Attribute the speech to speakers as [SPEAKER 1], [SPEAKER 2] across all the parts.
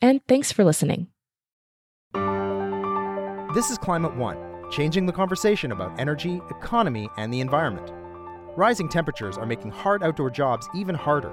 [SPEAKER 1] and thanks for listening.
[SPEAKER 2] This is Climate One, changing the conversation about energy, economy, and the environment. Rising temperatures are making hard outdoor jobs even harder,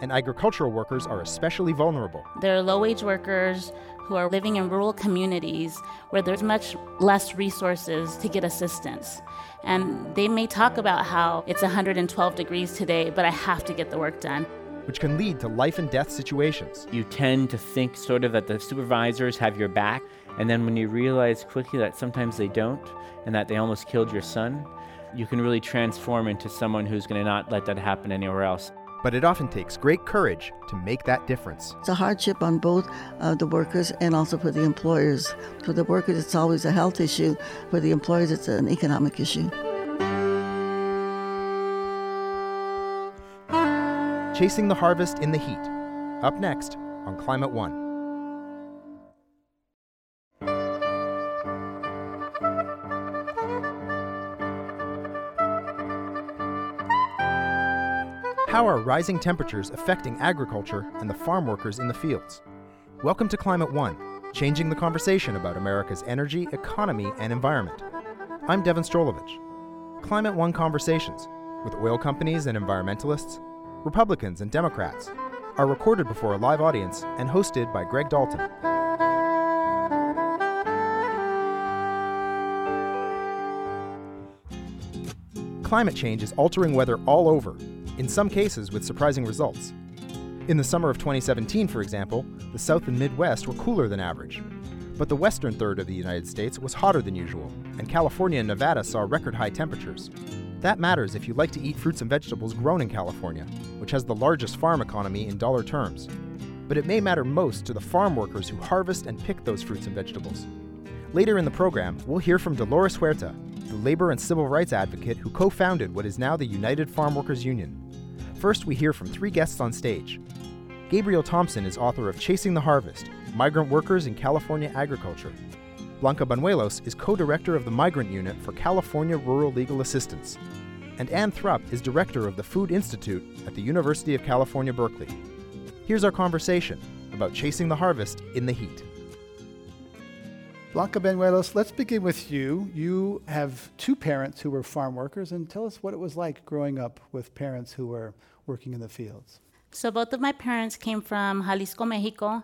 [SPEAKER 2] and agricultural workers are especially vulnerable.
[SPEAKER 3] There are low wage workers who are living in rural communities where there's much less resources to get assistance. And they may talk about how it's 112 degrees today, but I have to get the work done.
[SPEAKER 2] Which can lead to life and death situations.
[SPEAKER 4] You tend to think sort of that the supervisors have your back, and then when you realize quickly that sometimes they don't, and that they almost killed your son, you can really transform into someone who's going to not let that happen anywhere else
[SPEAKER 2] but it often takes great courage to make that difference.
[SPEAKER 5] It's a hardship on both uh, the workers and also for the employers. For the workers, it's always a health issue. For the employers, it's an economic issue.
[SPEAKER 2] Chasing the harvest in the heat. Up next on Climate One. How are rising temperatures affecting agriculture and the farm workers in the fields? Welcome to Climate One, changing the conversation about America's energy, economy, and environment. I'm Devon Strolovich. Climate One conversations with oil companies and environmentalists, Republicans and Democrats are recorded before a live audience and hosted by Greg Dalton. Climate change is altering weather all over, in some cases with surprising results. In the summer of 2017, for example, the South and Midwest were cooler than average. But the western third of the United States was hotter than usual, and California and Nevada saw record high temperatures. That matters if you like to eat fruits and vegetables grown in California, which has the largest farm economy in dollar terms. But it may matter most to the farm workers who harvest and pick those fruits and vegetables. Later in the program, we'll hear from Dolores Huerta, the labor and civil rights advocate who co founded what is now the United Farm Workers Union. First, we hear from three guests on stage. Gabriel Thompson is author of Chasing the Harvest Migrant Workers in California Agriculture. Blanca Banuelos is co director of the Migrant Unit for California Rural Legal Assistance. And Ann Thrupp is director of the Food Institute at the University of California, Berkeley. Here's our conversation about chasing the harvest in the heat.
[SPEAKER 6] Blanca Banuelos, let's begin with you. You have two parents who were farm workers, and tell us what it was like growing up with parents who were working in the fields?
[SPEAKER 3] So both of my parents came from Jalisco, Mexico,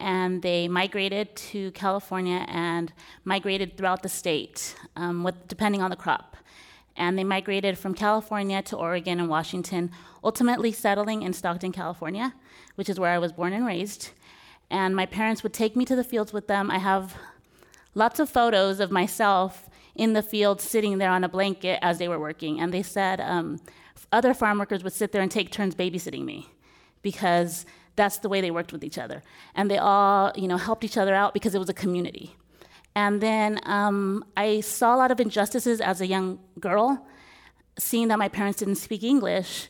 [SPEAKER 3] and they migrated to California and migrated throughout the state, um, with, depending on the crop. And they migrated from California to Oregon and Washington, ultimately settling in Stockton, California, which is where I was born and raised. And my parents would take me to the fields with them. I have lots of photos of myself in the field sitting there on a blanket as they were working. And they said, um, other farm workers would sit there and take turns babysitting me because that's the way they worked with each other. And they all, you know, helped each other out because it was a community. And then um, I saw a lot of injustices as a young girl, seeing that my parents didn't speak English.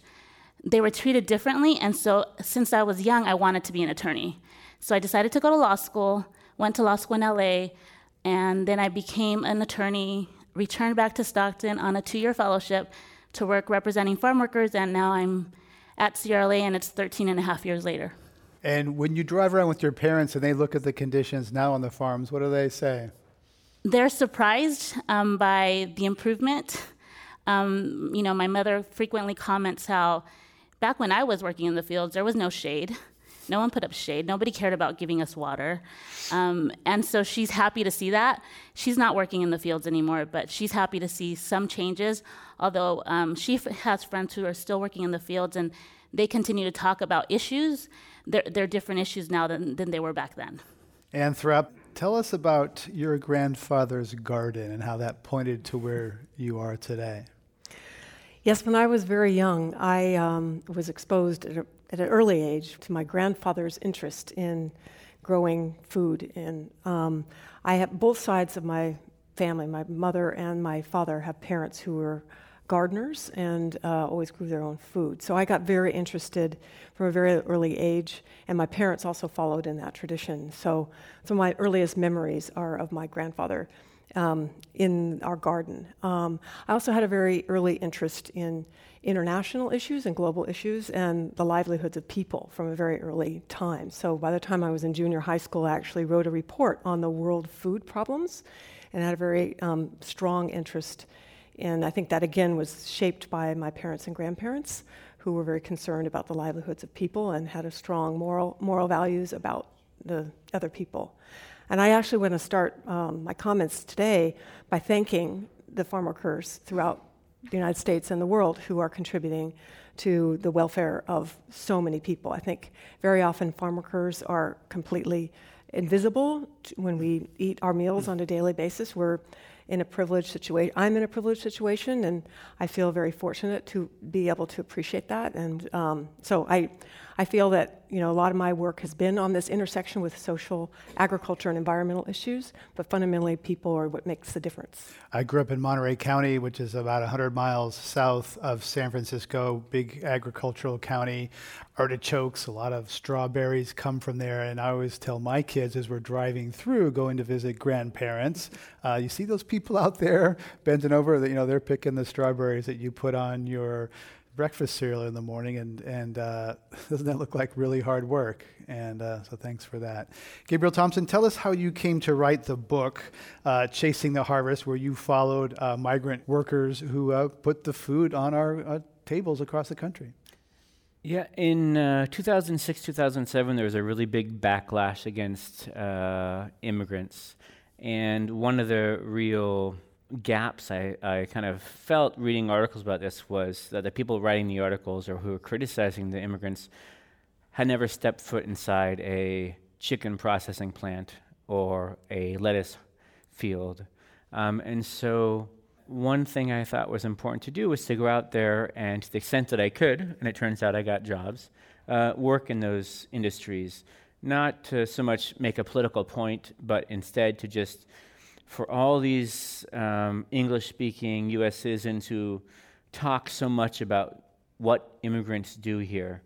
[SPEAKER 3] They were treated differently, and so since I was young, I wanted to be an attorney. So I decided to go to law school, went to law school in LA, and then I became an attorney, returned back to Stockton on a two year fellowship, to work representing farm workers, and now I'm at CRLA, and it's 13 and a half years later.
[SPEAKER 6] And when you drive around with your parents and they look at the conditions now on the farms, what do they say?
[SPEAKER 3] They're surprised um, by the improvement. Um, you know, my mother frequently comments how back when I was working in the fields, there was no shade. No one put up shade. Nobody cared about giving us water. Um, and so she's happy to see that. She's not working in the fields anymore, but she's happy to see some changes. Although um, she f- has friends who are still working in the fields and they continue to talk about issues. They're, they're different issues now than, than they were back then.
[SPEAKER 6] Ann Thrupp, tell us about your grandfather's garden and how that pointed to where you are today.
[SPEAKER 7] Yes, when I was very young, I um, was exposed at, a, at, an early age to my grandfather's interest in growing food. And um, I have both sides of my family, my mother and my father, have parents who were gardeners and uh, always grew their own food. So I got very interested from a very early age, and my parents also followed in that tradition. So some of my earliest memories are of my grandfather um, in our garden. Um, I also had a very early interest in international issues and global issues and the livelihoods of people from a very early time. So by the time I was in junior high school, I actually wrote a report on the world food problems and had a very um, strong interest and I think that again was shaped by my parents and grandparents, who were very concerned about the livelihoods of people and had a strong moral, moral values about the other people. And I actually want to start um, my comments today by thanking the farm workers throughout the United States and the world who are contributing to the welfare of so many people. I think very often farm workers are completely invisible when we eat our meals on a daily basis. We're in a privileged situation. I'm in a privileged situation, and I feel very fortunate to be able to appreciate that. And um, so I, I feel that you know a lot of my work has been on this intersection with social, agriculture, and environmental issues. But fundamentally, people are what makes the difference.
[SPEAKER 6] I grew up in Monterey County, which is about 100 miles south of San Francisco, big agricultural county. Artichokes, a lot of strawberries come from there. And I always tell my kids as we're driving through, going to visit grandparents, uh, you see those people out there bending over, that you know they're picking the strawberries that you put on your breakfast cereal in the morning, and and uh, doesn't that look like really hard work? And uh, so thanks for that, Gabriel Thompson. Tell us how you came to write the book, uh, "Chasing the Harvest," where you followed uh, migrant workers who uh, put the food on our uh, tables across the country.
[SPEAKER 4] Yeah, in uh, 2006, 2007, there was a really big backlash against uh, immigrants. And one of the real gaps I, I kind of felt reading articles about this was that the people writing the articles or who were criticizing the immigrants had never stepped foot inside a chicken processing plant or a lettuce field. Um, and so, one thing I thought was important to do was to go out there and, to the extent that I could, and it turns out I got jobs, uh, work in those industries. Not to so much make a political point, but instead to just for all these um, English speaking US citizens who talk so much about what immigrants do here.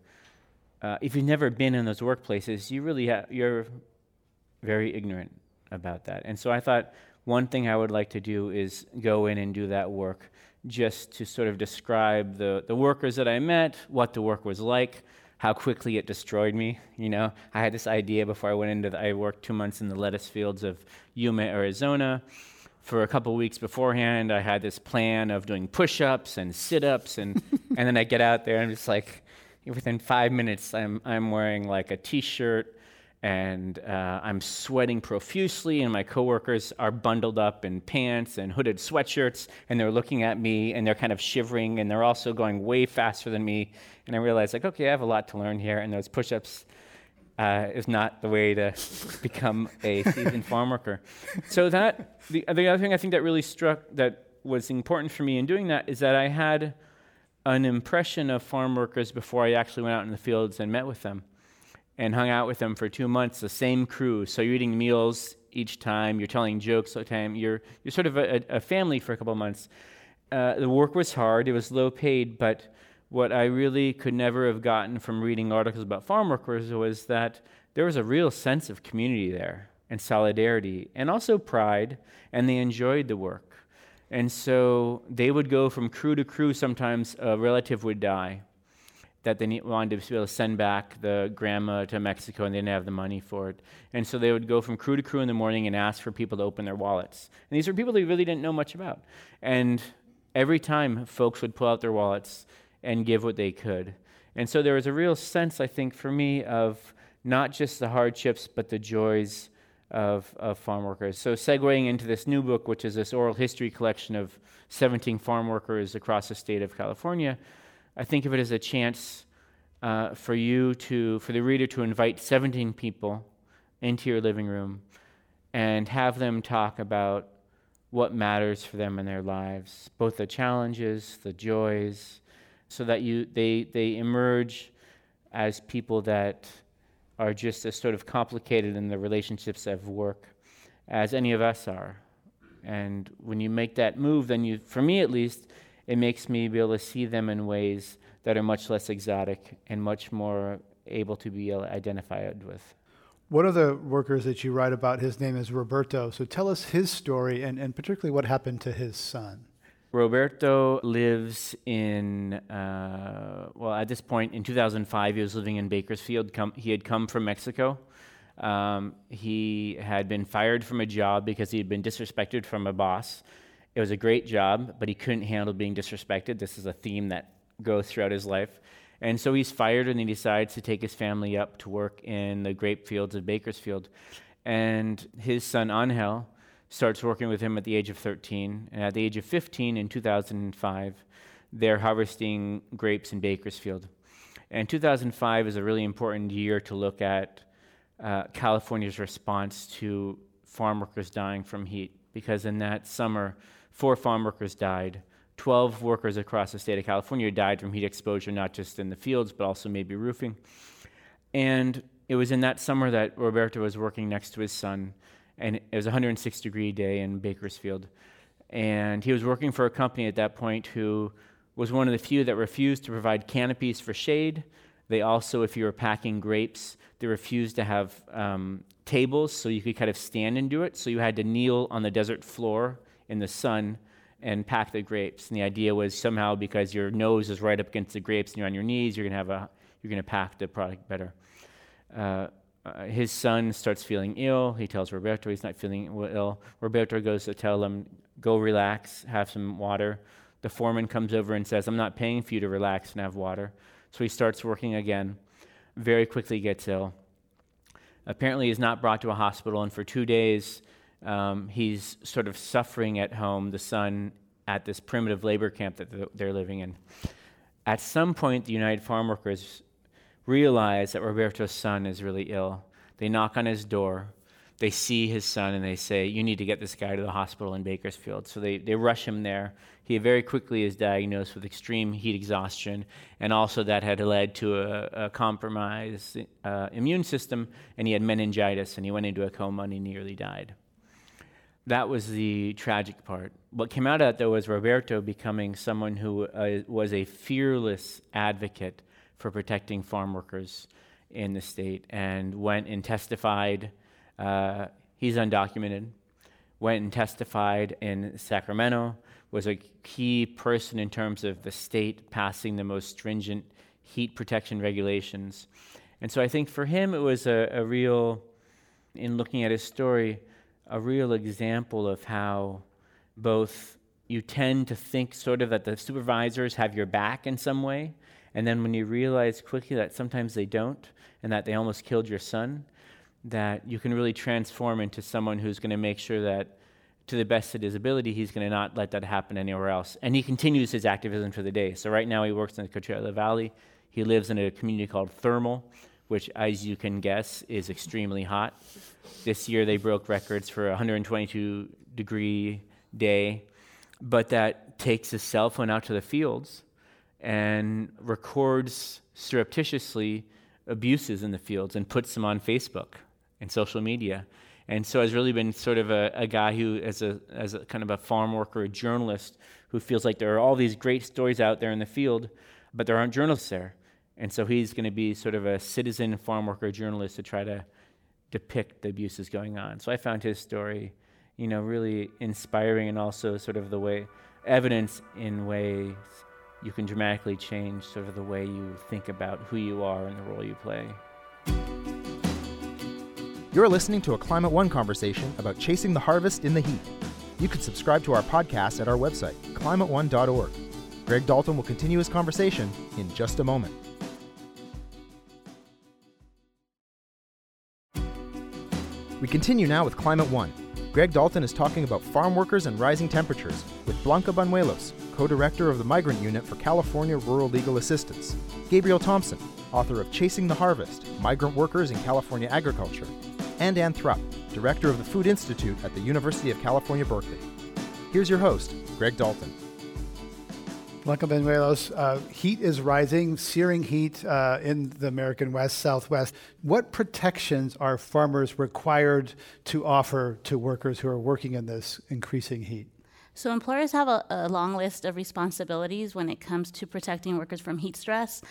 [SPEAKER 4] Uh, if you've never been in those workplaces, you really ha- you're very ignorant about that. And so I thought one thing I would like to do is go in and do that work just to sort of describe the, the workers that I met, what the work was like, how quickly it destroyed me. You know, I had this idea before I went into. The, I worked two months in the lettuce fields of Yuma, Arizona. For a couple weeks beforehand, I had this plan of doing push-ups and sit-ups, and and then I get out there and I'm just like, within five minutes, I'm I'm wearing like a t-shirt and uh, I'm sweating profusely, and my coworkers are bundled up in pants and hooded sweatshirts, and they're looking at me, and they're kind of shivering, and they're also going way faster than me. And I realize, like, okay, I have a lot to learn here, and those push-ups uh, is not the way to become a seasoned farm worker. So that the, the other thing I think that really struck that was important for me in doing that is that I had an impression of farm workers before I actually went out in the fields and met with them and hung out with them for two months, the same crew. So you're eating meals each time, you're telling jokes all the time, you're, you're sort of a, a family for a couple of months. Uh, the work was hard, it was low paid, but what I really could never have gotten from reading articles about farm workers was that there was a real sense of community there and solidarity and also pride, and they enjoyed the work. And so they would go from crew to crew, sometimes a relative would die that they wanted to be able to send back the grandma to Mexico and they didn't have the money for it. And so they would go from crew to crew in the morning and ask for people to open their wallets. And these were people they really didn't know much about. And every time folks would pull out their wallets and give what they could. And so there was a real sense, I think, for me of not just the hardships, but the joys of, of farm workers. So, segueing into this new book, which is this oral history collection of 17 farm workers across the state of California, I think of it as a chance uh, for you to, for the reader to invite 17 people into your living room and have them talk about what matters for them in their lives, both the challenges, the joys, so that you they they emerge as people that are just as sort of complicated in the relationships of work as any of us are. And when you make that move, then you, for me at least, it makes me be able to see them in ways that are much less exotic and much more able to be identified with.
[SPEAKER 6] One of the workers that you write about, his name is Roberto. So tell us his story and, and particularly what happened to his son.
[SPEAKER 4] Roberto lives in, uh, well, at this point in 2005, he was living in Bakersfield. Come, he had come from Mexico. Um, he had been fired from a job because he had been disrespected from a boss. It was a great job, but he couldn't handle being disrespected. This is a theme that goes throughout his life. And so he's fired and he decides to take his family up to work in the grape fields of Bakersfield. And his son, Angel, starts working with him at the age of 13. And at the age of 15, in 2005, they're harvesting grapes in Bakersfield. And 2005 is a really important year to look at uh, California's response to farm workers dying from heat, because in that summer, four farm workers died. 12 workers across the state of California died from heat exposure, not just in the fields, but also maybe roofing. And it was in that summer that Roberto was working next to his son and it was a 106 degree day in Bakersfield. And he was working for a company at that point who was one of the few that refused to provide canopies for shade. They also, if you were packing grapes, they refused to have um, tables so you could kind of stand and do it. So you had to kneel on the desert floor in the sun and pack the grapes. And the idea was somehow because your nose is right up against the grapes and you're on your knees, you're gonna have a you're gonna pack the product better. Uh, uh, his son starts feeling ill. He tells Roberto he's not feeling ill. Roberto goes to tell him, go relax, have some water. The foreman comes over and says, I'm not paying for you to relax and have water. So he starts working again. Very quickly gets ill. Apparently, he's not brought to a hospital, and for two days, um, he's sort of suffering at home, the son at this primitive labor camp that they're living in. At some point, the United Farm Workers realize that Roberto's son is really ill. They knock on his door. They see his son and they say, You need to get this guy to the hospital in Bakersfield. So they, they rush him there. He very quickly is diagnosed with extreme heat exhaustion, and also that had led to a, a compromised uh, immune system, and he had meningitis, and he went into a coma and he nearly died. That was the tragic part. What came out of that, though, was Roberto becoming someone who uh, was a fearless advocate for protecting farm workers in the state and went and testified. Uh, he's undocumented. Went and testified in Sacramento, was a key person in terms of the state passing the most stringent heat protection regulations. And so I think for him, it was a, a real, in looking at his story, a real example of how both you tend to think sort of that the supervisors have your back in some way, and then when you realize quickly that sometimes they don't and that they almost killed your son, that you can really transform into someone who's going to make sure that to the best of his ability, he's going to not let that happen anywhere else. And he continues his activism for the day. So right now he works in the Coachella Valley. He lives in a community called Thermal, which, as you can guess, is extremely hot. This year they broke records for a 122 degree day, but that takes his cell phone out to the fields and records surreptitiously abuses in the fields and puts them on Facebook and social media. And so has really been sort of a, a guy who, as a, as a kind of a farm worker, a journalist, who feels like there are all these great stories out there in the field, but there aren't journalists there. And so he's going to be sort of a citizen farm worker journalist to try to depict the abuses going on. So I found his story, you know, really inspiring and also sort of the way evidence in ways you can dramatically change sort of the way you think about who you are and the role you play.
[SPEAKER 2] You're listening to a Climate One conversation about chasing the harvest in the heat. You can subscribe to our podcast at our website, climateone.org. Greg Dalton will continue his conversation in just a moment. We continue now with Climate One. Greg Dalton is talking about farm workers and rising temperatures with Blanca Banuelos, co director of the Migrant Unit for California Rural Legal Assistance, Gabriel Thompson, author of Chasing the Harvest Migrant Workers in California Agriculture, and Ann Thrupp, director of the Food Institute at the University of California, Berkeley. Here's your host, Greg Dalton.
[SPEAKER 6] Blanca Banuelos, uh, heat is rising, searing heat uh, in the American West, Southwest. What protections are farmers required to offer to workers who are working in this increasing heat?
[SPEAKER 3] So, employers have a, a long list of responsibilities when it comes to protecting workers from heat stress.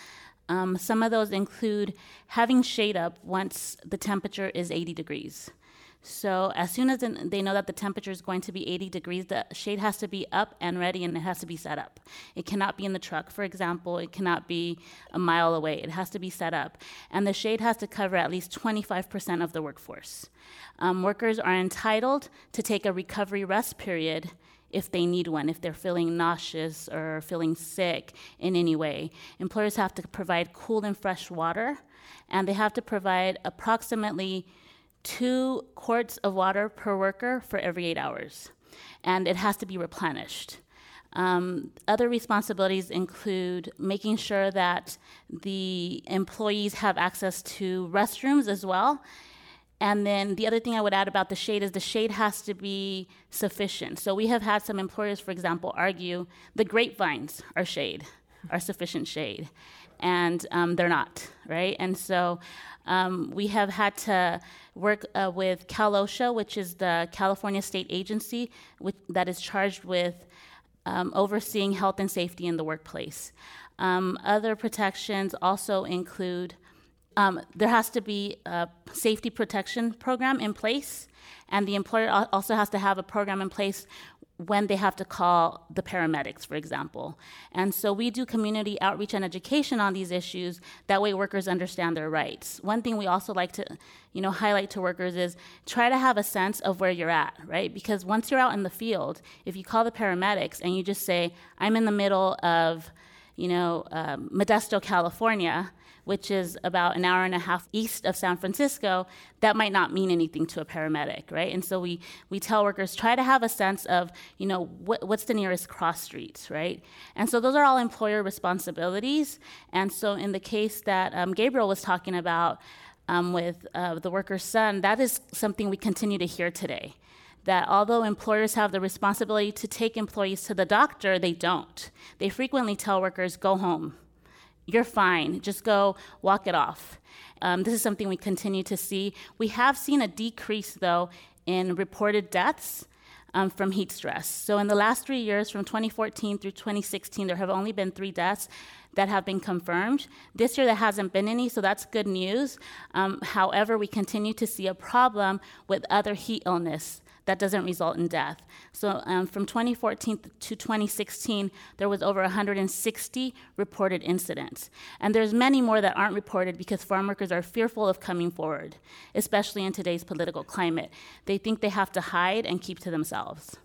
[SPEAKER 3] Um, some of those include having shade up once the temperature is 80 degrees. So as soon as they know that the temperature is going to be 80 degrees, the shade has to be up and ready and it has to be set up. It cannot be in the truck, for example. It cannot be a mile away. It has to be set up. And the shade has to cover at least 25% of the workforce. Um, workers are entitled to take a recovery rest period if they need one, if they're feeling nauseous or feeling sick in any way. Employers have to provide cool and fresh water, and they have to provide approximately two quarts of water per worker for every eight hours, and it has to be replenished. Um, other responsibilities include making sure that the employees have access to restrooms as well. And then the other thing I would add about the shade is the shade has to be sufficient. So we have had some employers, for example, argue the grapevines are shade, are sufficient shade, and um, they're not, right? And so um, we have had to work uh, with CalOSHA, which is the California State Agency which, that is charged with um, overseeing health and safety in the workplace. Um, other protections also include um, there has to be a safety protection program in place, and the employer also has to have a program in place when they have to call the paramedics, for example. And so we do community outreach and education on these issues. That way workers understand their rights. One thing we also like to, you know, highlight to workers is try to have a sense of where you're at, right? Because once you're out in the field, if you call the paramedics and you just say, I'm in the middle of, you know, uh, Modesto, California, which is about an hour and a half east of San Francisco, that might not mean anything to a paramedic, right? And so we, we tell workers try to have a sense of, you know, what, what's the nearest cross streets, right? And so those are all employer responsibilities. And so in the case that um, Gabriel was talking about um, with uh, the worker's son, that is something we continue to hear today that although employers have the responsibility to take employees to the doctor, they don't. They frequently tell workers, go home, you're fine. Just go walk it off. Um, this is something we continue to see. We have seen a decrease, though, in reported deaths um, from heat stress. So, in the last three years, from 2014 through 2016, there have only been three deaths that have been confirmed. This year, there hasn't been any, so that's good news. Um, however, we continue to see a problem with other heat illness that doesn't result in death. So um, from 2014 to 2016, there was over 160 reported incidents. And there's many more that aren't reported because farm workers are fearful of coming forward, especially in today's political climate. They think they have to hide and keep to themselves.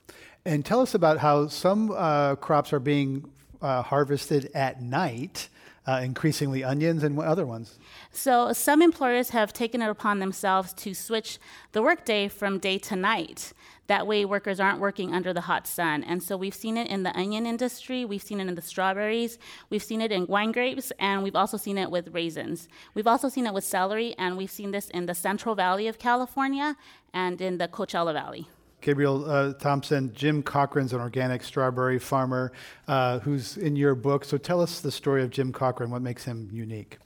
[SPEAKER 6] And tell us about how some uh, crops are being uh, harvested at night uh, increasingly onions and other ones.
[SPEAKER 3] So some employers have taken it upon themselves to switch the workday from day to night. That way, workers aren't working under the hot sun. And so we've seen it in the onion industry, we've seen it in the strawberries, we've seen it in wine grapes, and we've also seen it with raisins. We've also seen it with celery, and we've seen this in the Central Valley of California and in the Coachella Valley.
[SPEAKER 6] Gabriel uh, Thompson, Jim Cochran's an organic strawberry farmer uh, who's in your book. So tell us the story of Jim Cochran. What makes him unique?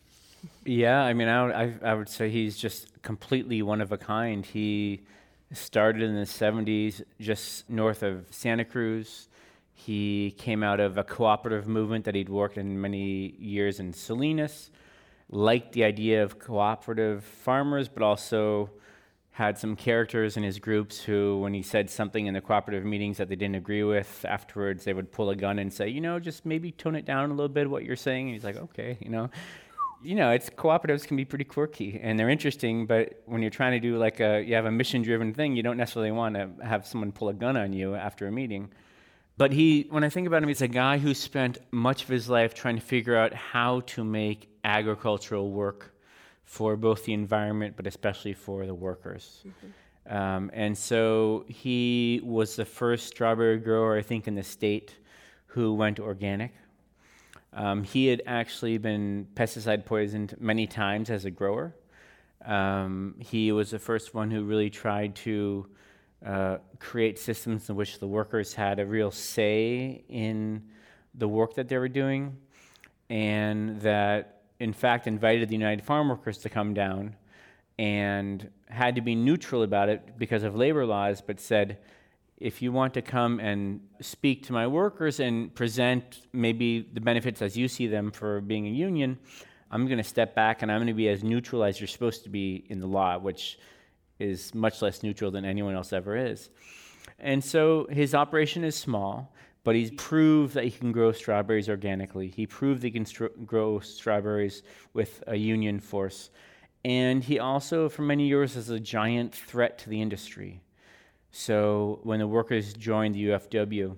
[SPEAKER 4] Yeah, I mean, I, I, I would say he's just completely one of a kind. He started in the 70s just north of Santa Cruz. He came out of a cooperative movement that he'd worked in many years in Salinas, liked the idea of cooperative farmers, but also had some characters in his groups who, when he said something in the cooperative meetings that they didn't agree with, afterwards they would pull a gun and say, you know, just maybe tone it down a little bit what you're saying. And he's like, okay, you know. You know, it's cooperatives can be pretty quirky and they're interesting, but when you're trying to do like a you have a mission-driven thing, you don't necessarily want to have someone pull a gun on you after a meeting. But he, when I think about him, he's a guy who spent much of his life trying to figure out how to make agricultural work for both the environment, but especially for the workers. Mm-hmm. Um, and so he was the first strawberry grower, I think, in the state who went organic. Um, he had actually been pesticide poisoned many times as a grower. Um, he was the first one who really tried to uh, create systems in which the workers had a real say in the work that they were doing, and that, in fact, invited the United Farm Workers to come down and had to be neutral about it because of labor laws, but said, if you want to come and speak to my workers and present maybe the benefits as you see them for being a union, I'm going to step back and I'm going to be as neutral as you're supposed to be in the law, which is much less neutral than anyone else ever is. And so his operation is small, but he's proved that he can grow strawberries organically. He proved he can grow strawberries with a union force. And he also, for many years, was a giant threat to the industry. So when the workers joined the UFW,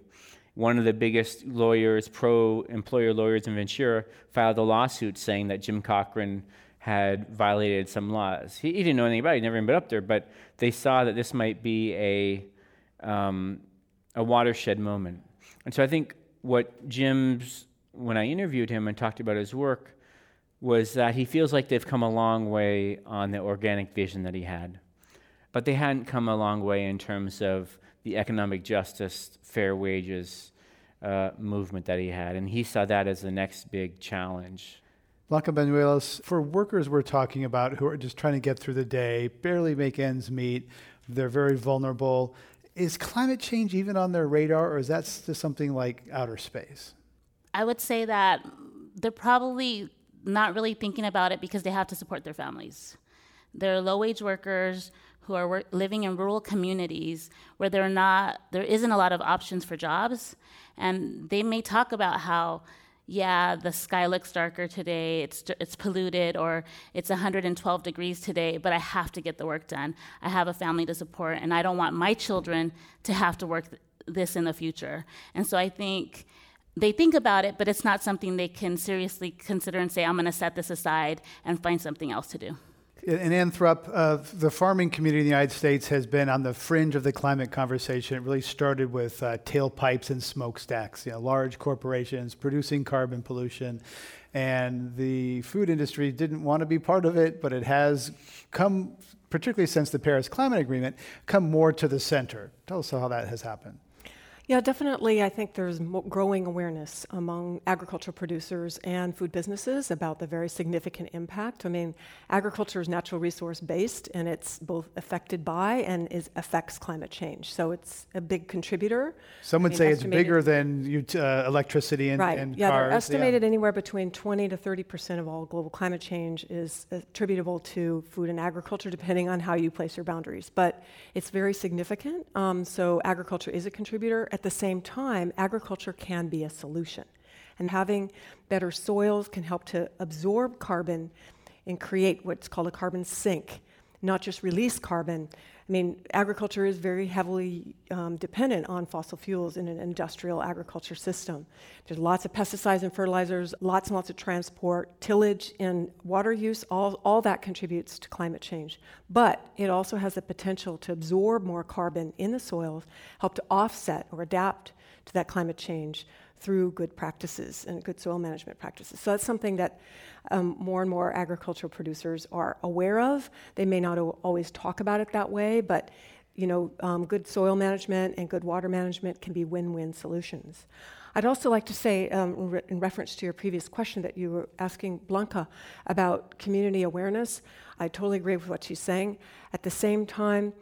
[SPEAKER 4] one of the biggest lawyers, pro employer lawyers in Ventura, filed a lawsuit saying that Jim Cochran had violated some laws. He, he didn't know he'd never even been up there, but they saw that this might be a, um, a watershed moment. And so I think what Jim's, when I interviewed him and talked about his work, was that he feels like they've come a long way on the organic vision that he had. But they hadn't come a long way in terms of the economic justice, fair wages uh, movement that he had. And he saw that as the next big challenge.
[SPEAKER 6] Blanca Banuelos, for workers we're talking about who are just trying to get through the day, barely make ends meet, they're very vulnerable. Is climate change even on their radar, or is that just something like outer space?
[SPEAKER 3] I would say that they're probably not really thinking about it because they have to support their families. They're low wage workers who are work, living in rural communities where there not there isn't a lot of options for jobs and they may talk about how yeah the sky looks darker today. It's it's polluted or it's 112 degrees today but I have to get the work done. I have a family to support and I don't want my children to have to work th- this in the future. And so I think they think about it, but it's not something they can seriously consider and say, I'm going to set this aside and find something else to do.
[SPEAKER 6] In Ann Thrupp, uh, the farming community in the United States has been on the fringe of the climate conversation. It really started with uh, tailpipes and smokestacks, you know, large corporations producing carbon pollution. And the food industry didn't want to be part of it, but it has come, particularly since the Paris Climate Agreement, come more to the center. Tell us how that has happened.
[SPEAKER 7] Yeah, definitely. I think there's growing awareness among agricultural producers and food businesses about the very significant impact. I mean, agriculture is natural resource based, and it's both affected by and is affects climate change. So it's a big contributor.
[SPEAKER 6] Some would I mean, say it's bigger than uh, electricity and,
[SPEAKER 7] right.
[SPEAKER 6] and
[SPEAKER 7] yeah,
[SPEAKER 6] cars.
[SPEAKER 7] They're estimated yeah. anywhere between 20 to 30 percent of all global climate change is attributable to food and agriculture, depending on how you place your boundaries. But it's very significant. Um, so agriculture is a contributor at the same time, agriculture can be a solution. And having better soils can help to absorb carbon and create what's called a carbon sink, not just release carbon. I mean, agriculture is very heavily um, dependent on fossil fuels in an industrial agriculture system. There's lots of pesticides and fertilizers, lots and lots of transport, tillage, and water use. All, all that contributes to climate change. But it also has the potential to absorb more carbon in the soils, help to offset or adapt to that climate change through good practices and good soil management practices. So that's something that um, more and more agricultural producers are aware of. They may not always talk about it that way, but you know, um, good soil management and good water management can be win-win solutions. I'd also like to say, um, re- in reference to your previous question that you were asking Blanca about community awareness, I totally agree with what she's saying. At the same time,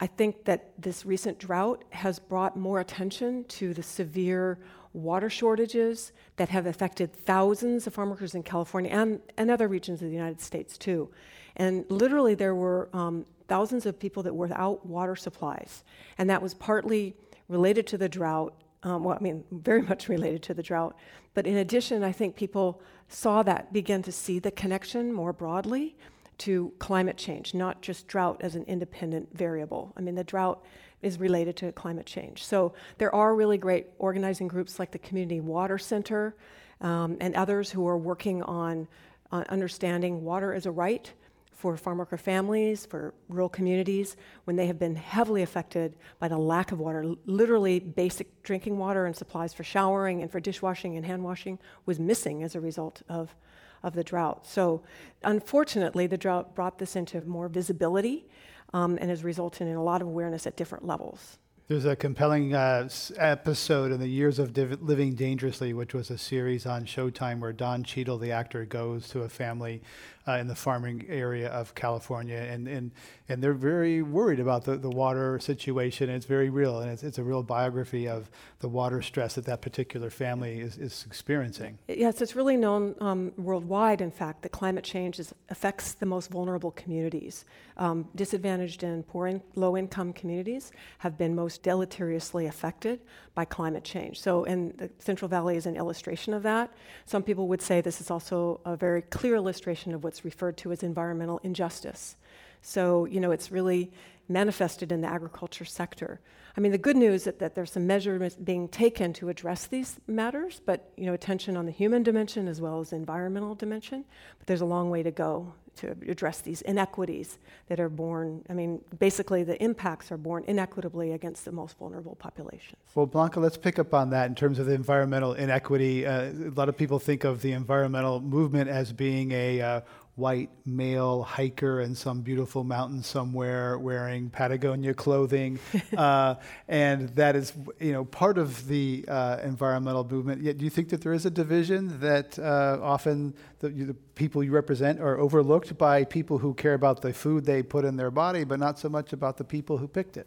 [SPEAKER 7] I think that this recent drought has brought more attention to the severe water shortages that have affected thousands of farm workers in California and, and other regions of the United States too. And literally, there were um, thousands of people that were without water supplies. And that was partly related to the drought. Um, well, I mean, very much related to the drought. But in addition, I think people saw that, began to see the connection more broadly to climate change, not just drought as an independent variable. I mean, the drought is related to climate change. So there are really great organizing groups like the Community Water Center um, and others who are working on, understanding water as a right for farm worker families, for rural communities, when they have been heavily affected by the lack of water. Literally, basic drinking water and supplies for showering and for dishwashing and hand washing was missing as a result of, of the drought. So, unfortunately, the drought brought this into more visibility um, and has resulted in a lot of awareness at different levels.
[SPEAKER 6] There's a compelling uh, episode in the Years of Div- Living Dangerously, which was a series on Showtime where Don Cheadle, the actor, goes to a family uh, in the farming area of California, and, and, and they're very worried about the, the water situation. It's very real, and it's, it's a real biography of the water stress that that particular family is, is experiencing.
[SPEAKER 7] Yes, it's really known um, worldwide, in fact, that climate change is, affects the most vulnerable communities. Um, disadvantaged and poor in, low income communities have been most deleteriously affected by climate change. So, and the Central Valley is an illustration of that. Some people would say this is also a very clear illustration of what's referred to as environmental injustice. So, you know, it's really manifested in the agriculture sector. I mean, the good news is that there's some measures being taken to address these matters, but, you know, attention on the human dimension as well as the environmental dimension. But there's a long way to go to address these inequities that are born. I mean, basically, the impacts are born inequitably against the most vulnerable populations.
[SPEAKER 6] Well, Blanca, let's pick up on that in terms of the environmental inequity. Uh, a lot of people think of the environmental movement as being a uh, white male hiker in some beautiful mountain somewhere wearing Patagonia clothing. uh, and that is, you know, part of the uh, environmental movement. Yet, do you think that there is a division that uh, often the, the, people you represent are overlooked by people who care about the food they put in their body, but not so much about the people who picked it?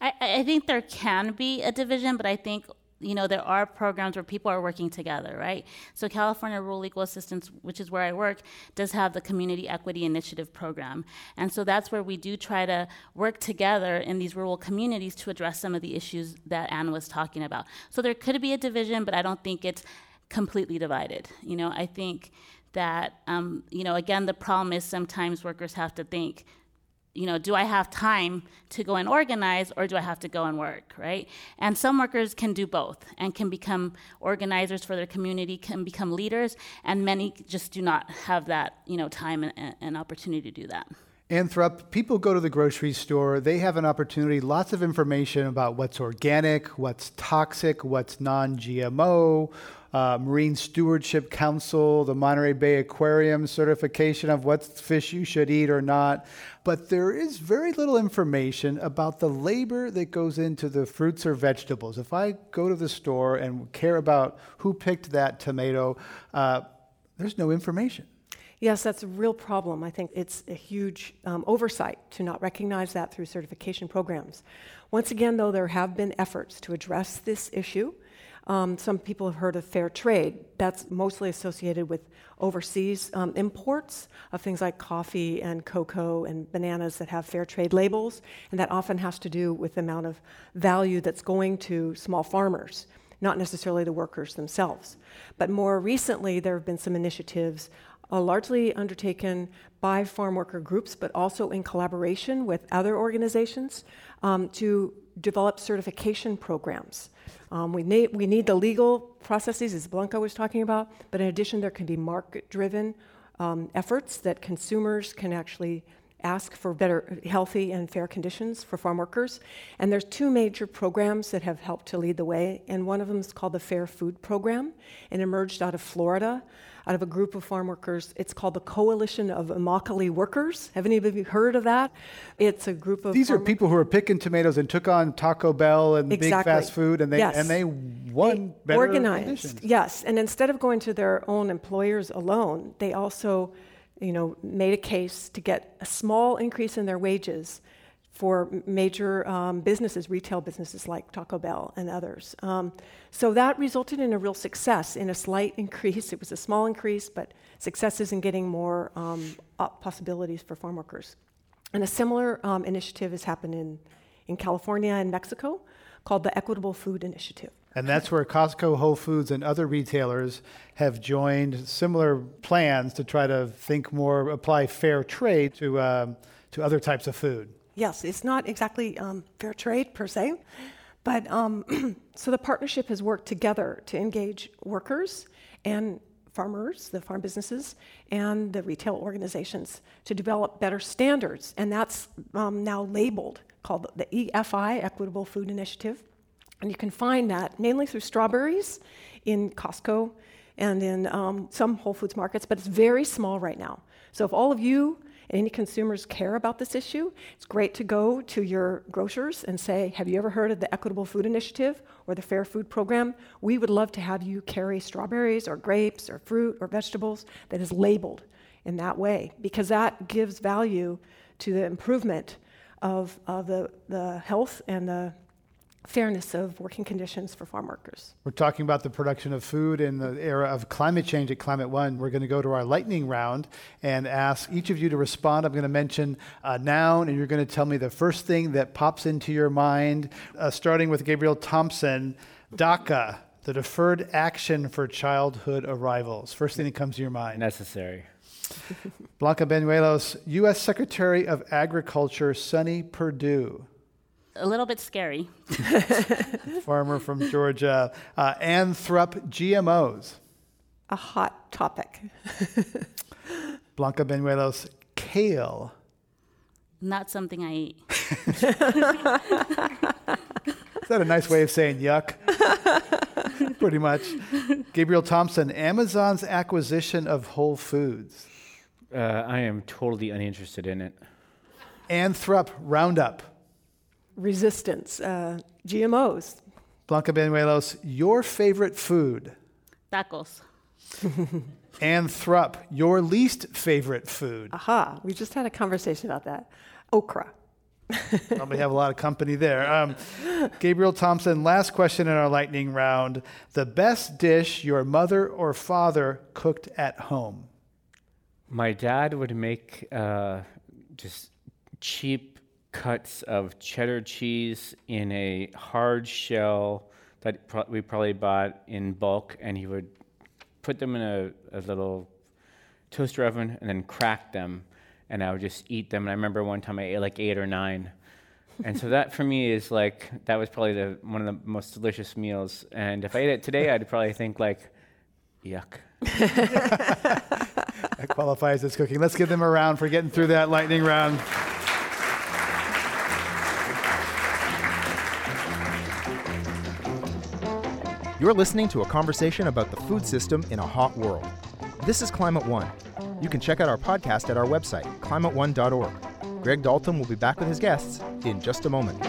[SPEAKER 3] I, I think there can be a division, but I think you know, there are programs where people are working together, right? So California Rural Legal Assistance, which is where I work, does have the Community Equity Initiative program. And so that's where we do try to work together in these rural communities to address some of the issues that Ann was talking about. So there could be a division, but I don't think it's completely divided. You know, I think that, um, you know, again, the problem is sometimes workers have to think, you know, do I have time to go and organize or do I have to go and work, right? And some workers can do both and can become organizers for their community, can become leaders, and many just do not have that, you know, time and, and opportunity to do that.
[SPEAKER 6] Ann Thrupp, people go to the grocery store, they have an opportunity, lots of information about what's organic, what's toxic, what's non GMO, uh, Marine Stewardship Council, the Monterey Bay Aquarium certification of what fish you should eat or not. But there is very little information about the labor that goes into the fruits or vegetables. If I go to the store and care about who picked that tomato, uh, there's no information.
[SPEAKER 7] Yes, that's a real problem. I think it's a huge um, oversight to not recognize that through certification programs. Once again, though, there have been efforts to address this issue. Um, some people have heard of fair trade. That's mostly associated with overseas um, imports of things like coffee and cocoa and bananas that have fair trade labels, and that often has to do with the amount of value that's going to small farmers, not necessarily the workers themselves. But more recently, there have been some initiatives. Uh, largely undertaken by farm worker groups, but also in collaboration with other organizations um, to develop certification programs um, we, need, we need the legal processes, as Blanca was talking about, but in addition, there can be market driven um, efforts that consumers can actually ask for better, healthy, and fair conditions for farm workers. And there's two major programs that have helped to lead the way, and one of them is called the Fair Food Program, and emerged out of Florida out of a group of farm workers. It's called the Coalition of Immokalee Workers. Have any of you heard of that? It's a group of
[SPEAKER 6] these are people who are picking tomatoes and took on Taco Bell and exactly. big fast food, and they
[SPEAKER 7] yes.
[SPEAKER 6] and they won
[SPEAKER 7] they better organized. Conditions. Yes, and instead of going to their own employers alone, they also, you know, made a case to get a small increase in their wages for major um, businesses, retail businesses like Taco Bell and others. Um, so that resulted in a real success, in a slight increase. It was a small increase, but successes in getting more um, possibilities for farm workers. And a similar um, initiative has happened in, in California and Mexico called the Equitable Food Initiative.
[SPEAKER 6] And that's where Costco, Whole Foods, and other retailers have joined similar plans to try to think more, apply fair trade to, um, to other types of food
[SPEAKER 7] yes, it's not exactly um, fair trade per se, but um, so the partnership has worked together to engage workers and farmers, the farm businesses, and the retail organizations to develop better standards. And that's um, now labeled, called the EFI, Equitable Food Initiative. And you can find that mainly through strawberries in Costco and in um, some Whole Foods markets, but it's very small right now. So if all of you any consumers care about this issue, it's great to go to your grocers and say, Have you ever heard of the Equitable Food Initiative or the Fair Food Program? We would love to have you carry strawberries or grapes or fruit or vegetables that is labeled in that way because that gives value to the improvement of, of the, the health and the fairness of working conditions for farm workers.
[SPEAKER 6] We're talking about the production of food in the era of climate change at Climate One. We're going to go to our lightning round and ask each of you to respond. I'm going to mention a noun, and you're going to tell me the first thing that pops into your mind, uh, starting with Gabriel Thompson. DACA, the Deferred Action for Childhood Arrivals. First thing that comes to your mind.
[SPEAKER 4] Necessary.
[SPEAKER 6] Blanca Banuelos, U.S. Secretary of Agriculture, Sonny Perdue
[SPEAKER 3] a little bit scary.
[SPEAKER 6] Farmer from Georgia. Uh, Ann Thrupp, GMOs.
[SPEAKER 7] A hot topic.
[SPEAKER 6] Blanca Banuelos, kale.
[SPEAKER 3] Not something I eat.
[SPEAKER 6] Is that a nice way of saying yuck? Pretty much. Gabriel Thompson, Amazon's acquisition of Whole Foods.
[SPEAKER 4] Uh, I am totally uninterested in it.
[SPEAKER 6] Ann Thrupp, Roundup
[SPEAKER 7] resistance, uh, GMOs.
[SPEAKER 6] Blanca Banuelos, your favorite food?
[SPEAKER 3] Tacos.
[SPEAKER 6] Ann Thrupp, your least favorite food?
[SPEAKER 7] Aha, we just had a conversation about that. Okra.
[SPEAKER 6] Probably have a lot of company there. Um, Gabriel Thompson, last question in our lightning round. The best dish your mother or father cooked at home?
[SPEAKER 4] My dad would make uh, just cheap cuts of cheddar cheese in a hard shell that pro- we probably bought in bulk, and he would put them in a, a little toaster oven and then crack them, and I would just eat them. And I remember one time I ate like eight or nine. and so that for me is like that was probably the one of the most delicious meals. And if I ate it today, I'd probably think like, yuck.
[SPEAKER 6] that qualifies as cooking. Let's give them a round for getting through that lightning round.
[SPEAKER 2] You're listening to a conversation about the food system in a hot world. This is Climate One. You can check out our podcast at our website, climateone.org. Greg Dalton will be back with his guests in just a moment.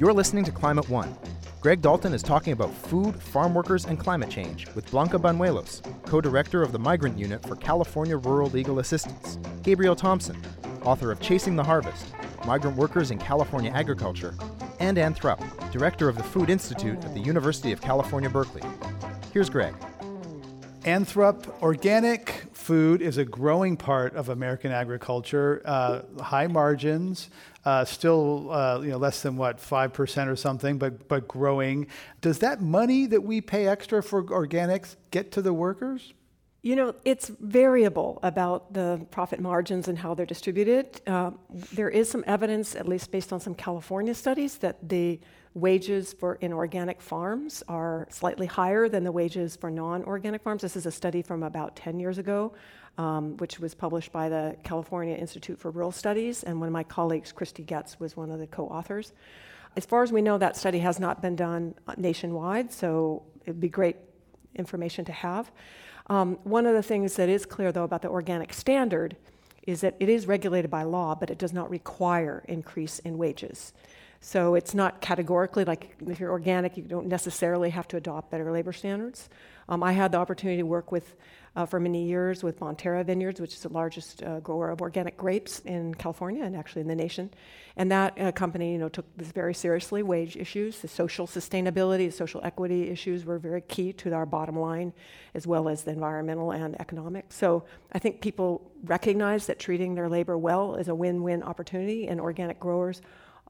[SPEAKER 2] You're listening to Climate One. Greg Dalton is talking about food, farm workers, and climate change with Blanca Banuelos, co director of the Migrant Unit for California Rural Legal Assistance, Gabriel Thompson, author of Chasing the Harvest migrant workers in California agriculture, and Ann Thrupp, director of the Food Institute at the University of California, Berkeley. Here's Greg.
[SPEAKER 6] Ann Thrupp, organic food is a growing part of American agriculture. Uh, high margins, uh, still uh, you know less than what five percent or something, but but growing. Does that money that we pay extra for organics get to the workers?
[SPEAKER 7] You know, it's variable about the profit margins and how they're distributed. Uh, there is some evidence, at least based on some California studies, that the wages for inorganic farms are slightly higher than the wages for non-organic farms. This is a study from about 10 years ago, um, which was published by the California Institute for Rural Studies, and one of my colleagues, Christy Getz, was one of the co-authors. As far as we know, that study has not been done nationwide, so it'd be great information to have. Um, one of the things that is clear, though, about the organic standard is that it is regulated by law, but it does not require increase in wages. So it's not categorically like if you're organic, you don't necessarily have to adopt better labor standards. Um, I had the opportunity to work with uh, for many years with Bonterra Vineyards, which is the largest uh, grower of organic grapes in California and actually in the nation. And that uh, company, you know, took this very seriously. Wage issues, the social sustainability, the social equity issues were very key to our bottom line, as well as the environmental and economic. So I think people recognize that treating their labor well is a win-win opportunity, and organic growers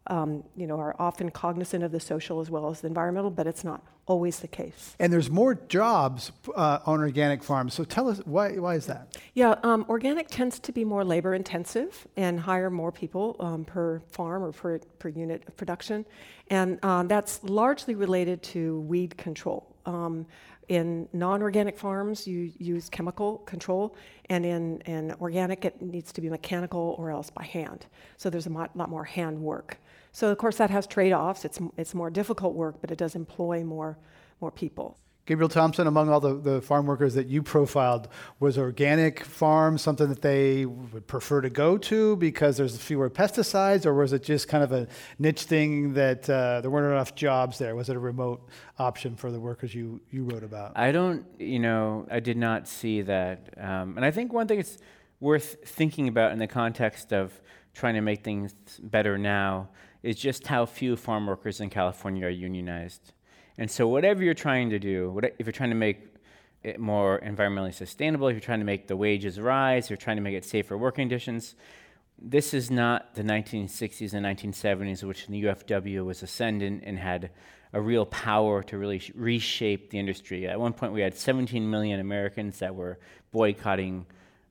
[SPEAKER 7] um, you know, are often cognizant of the social as well as the environmental, but it's not always the case.
[SPEAKER 6] And there's more jobs uh, on organic farms. So tell us why, why is that?
[SPEAKER 7] Yeah, um, organic tends to be more labor intensive and hire more people um, per farm or per, per unit of production. And um, that's largely related to weed control. Um, in non-organic farms, you use chemical control, and in, in organic, it needs to be mechanical or else by hand. So there's a lot more hand work. So of course that has trade-offs. It's, it's more difficult work, but it does employ more, more people.
[SPEAKER 6] Gabriel Thompson, among all the, the farm workers that you profiled, was organic farm something that they would prefer to go to because there's fewer pesticides, or was it just kind of a niche thing that uh, there weren't enough jobs there? Was it a remote option for the workers you, you wrote about?
[SPEAKER 4] I don't, you know, I did not see that. Um, and I think one thing it's worth thinking about in the context of trying to make things better now is just how few farm workers in California are unionized. And so, whatever you're trying to do, if you're trying to make it more environmentally sustainable, if you're trying to make the wages rise, if you're trying to make it safer working conditions, this is not the 1960s and 1970s, which the UFW was ascendant and had a real power to really sh- reshape the industry. At one point, we had 17 million Americans that were boycotting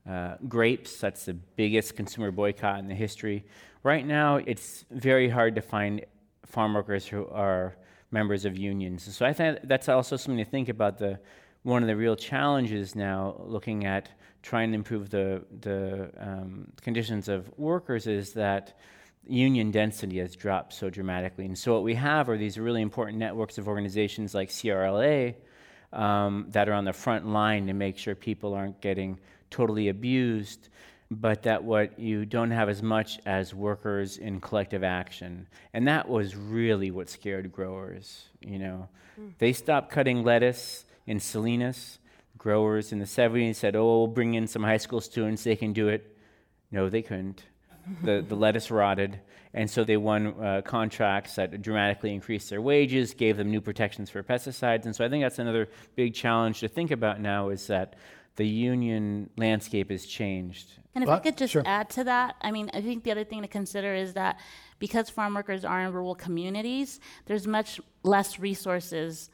[SPEAKER 4] uh, grapes. That's the biggest consumer boycott in the history. Right now, it's very hard to find farm workers who are members of unions. So I think that's also something to think about. The one of the real challenges now, looking at trying to improve the the um, conditions of workers, is that union density has dropped so dramatically. And so what we have are these really important networks of organizations like CRLA um, that are on the front line to make sure people aren't getting totally abused but that what you don't have as much as workers in collective action. And that was really what scared growers, you know. Mm. They stopped cutting lettuce in Salinas. Growers in the 70s said, oh, we'll bring in some high school students, they can do it. No, they couldn't. the, the lettuce rotted. And so they won uh, contracts that dramatically increased their wages, gave them new protections for pesticides. And so I think that's another big challenge to think about now is that the union landscape has changed.
[SPEAKER 3] And if I could just sure. add to that, I mean, I think the other thing to consider is that because farm workers are in rural communities, there's much less resources,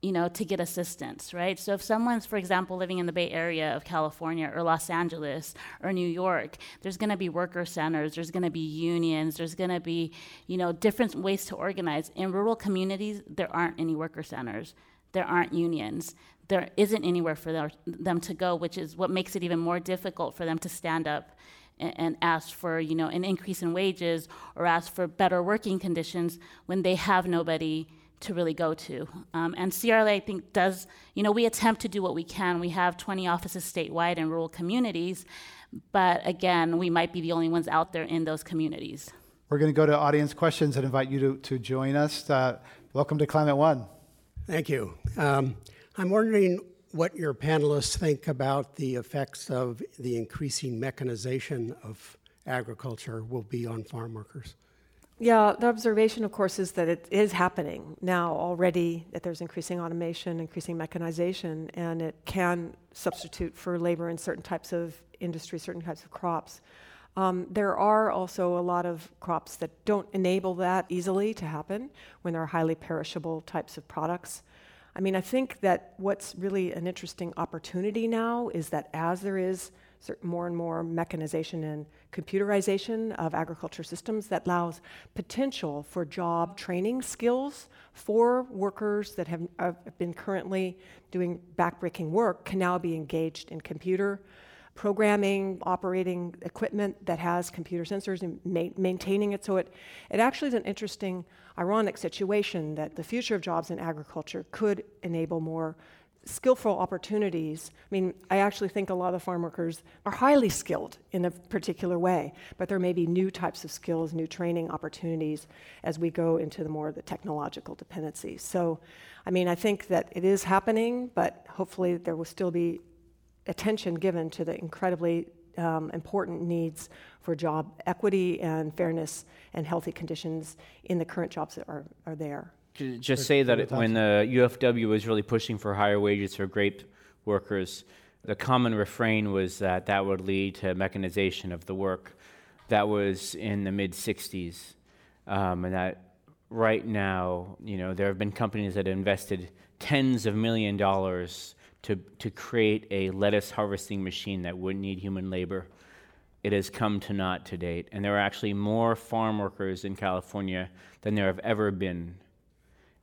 [SPEAKER 3] you know, to get assistance, right? So if someone's, for example, living in the Bay Area of California or Los Angeles or New York, there's going to be worker centers, there's going to be unions, there's going to be, you know, different ways to organize. In rural communities, there aren't any worker centers there aren't unions there isn't anywhere for their, them to go, which is what makes it even more difficult for them to stand up and, and, ask for, you know, an increase in wages or ask for better working conditions when they have nobody to really go to. Um, and CRLA, I think, does, you know, we attempt to do what we can. We have 20 offices statewide in rural communities, but again, we might be the only ones out there in those communities.
[SPEAKER 6] We're going to go to audience questions and invite you to, to join us. Uh, welcome to Climate One.
[SPEAKER 8] Thank you. Um, I'm wondering what your panelists think about the effects of the increasing mechanization of agriculture will be on farm workers.
[SPEAKER 7] Yeah, the observation, of course, is that it is happening now already, that there's increasing automation, increasing mechanization, and it can substitute for labor in certain types of industry, certain types of crops. Um, there are also a lot of crops that don't enable that easily to happen when they're highly perishable types of products. I mean, I think that what's really an interesting opportunity now is that as there is more and more mechanization and computerization of agriculture systems that allows potential for job training skills for workers that have, have been currently doing backbreaking work can now be engaged in computer programming, operating equipment that has computer sensors and ma- maintaining it. So it, it actually is an interesting, ironic situation that the future of jobs in agriculture could enable more skillful opportunities. I mean, I actually think a lot of farm workers are highly skilled in a particular way, but there may be new types of skills, new training opportunities as we go into the more the technological dependencies. So, I mean, I think that it is happening, but hopefully there will still be attention given to the incredibly um, important needs for job equity and fairness and healthy conditions in the current jobs that are, are there.
[SPEAKER 4] Just say that when the UFW was really pushing for higher wages for grape workers, the common refrain was that that would lead to mechanization of the work. That was in the mid 60s. um, and that right now, you know, there have been companies that have invested tens of million dollars to, to create a lettuce harvesting machine that wouldn't need human labor. It has come to naught to date. And there are actually more farm workers in California than there have ever been.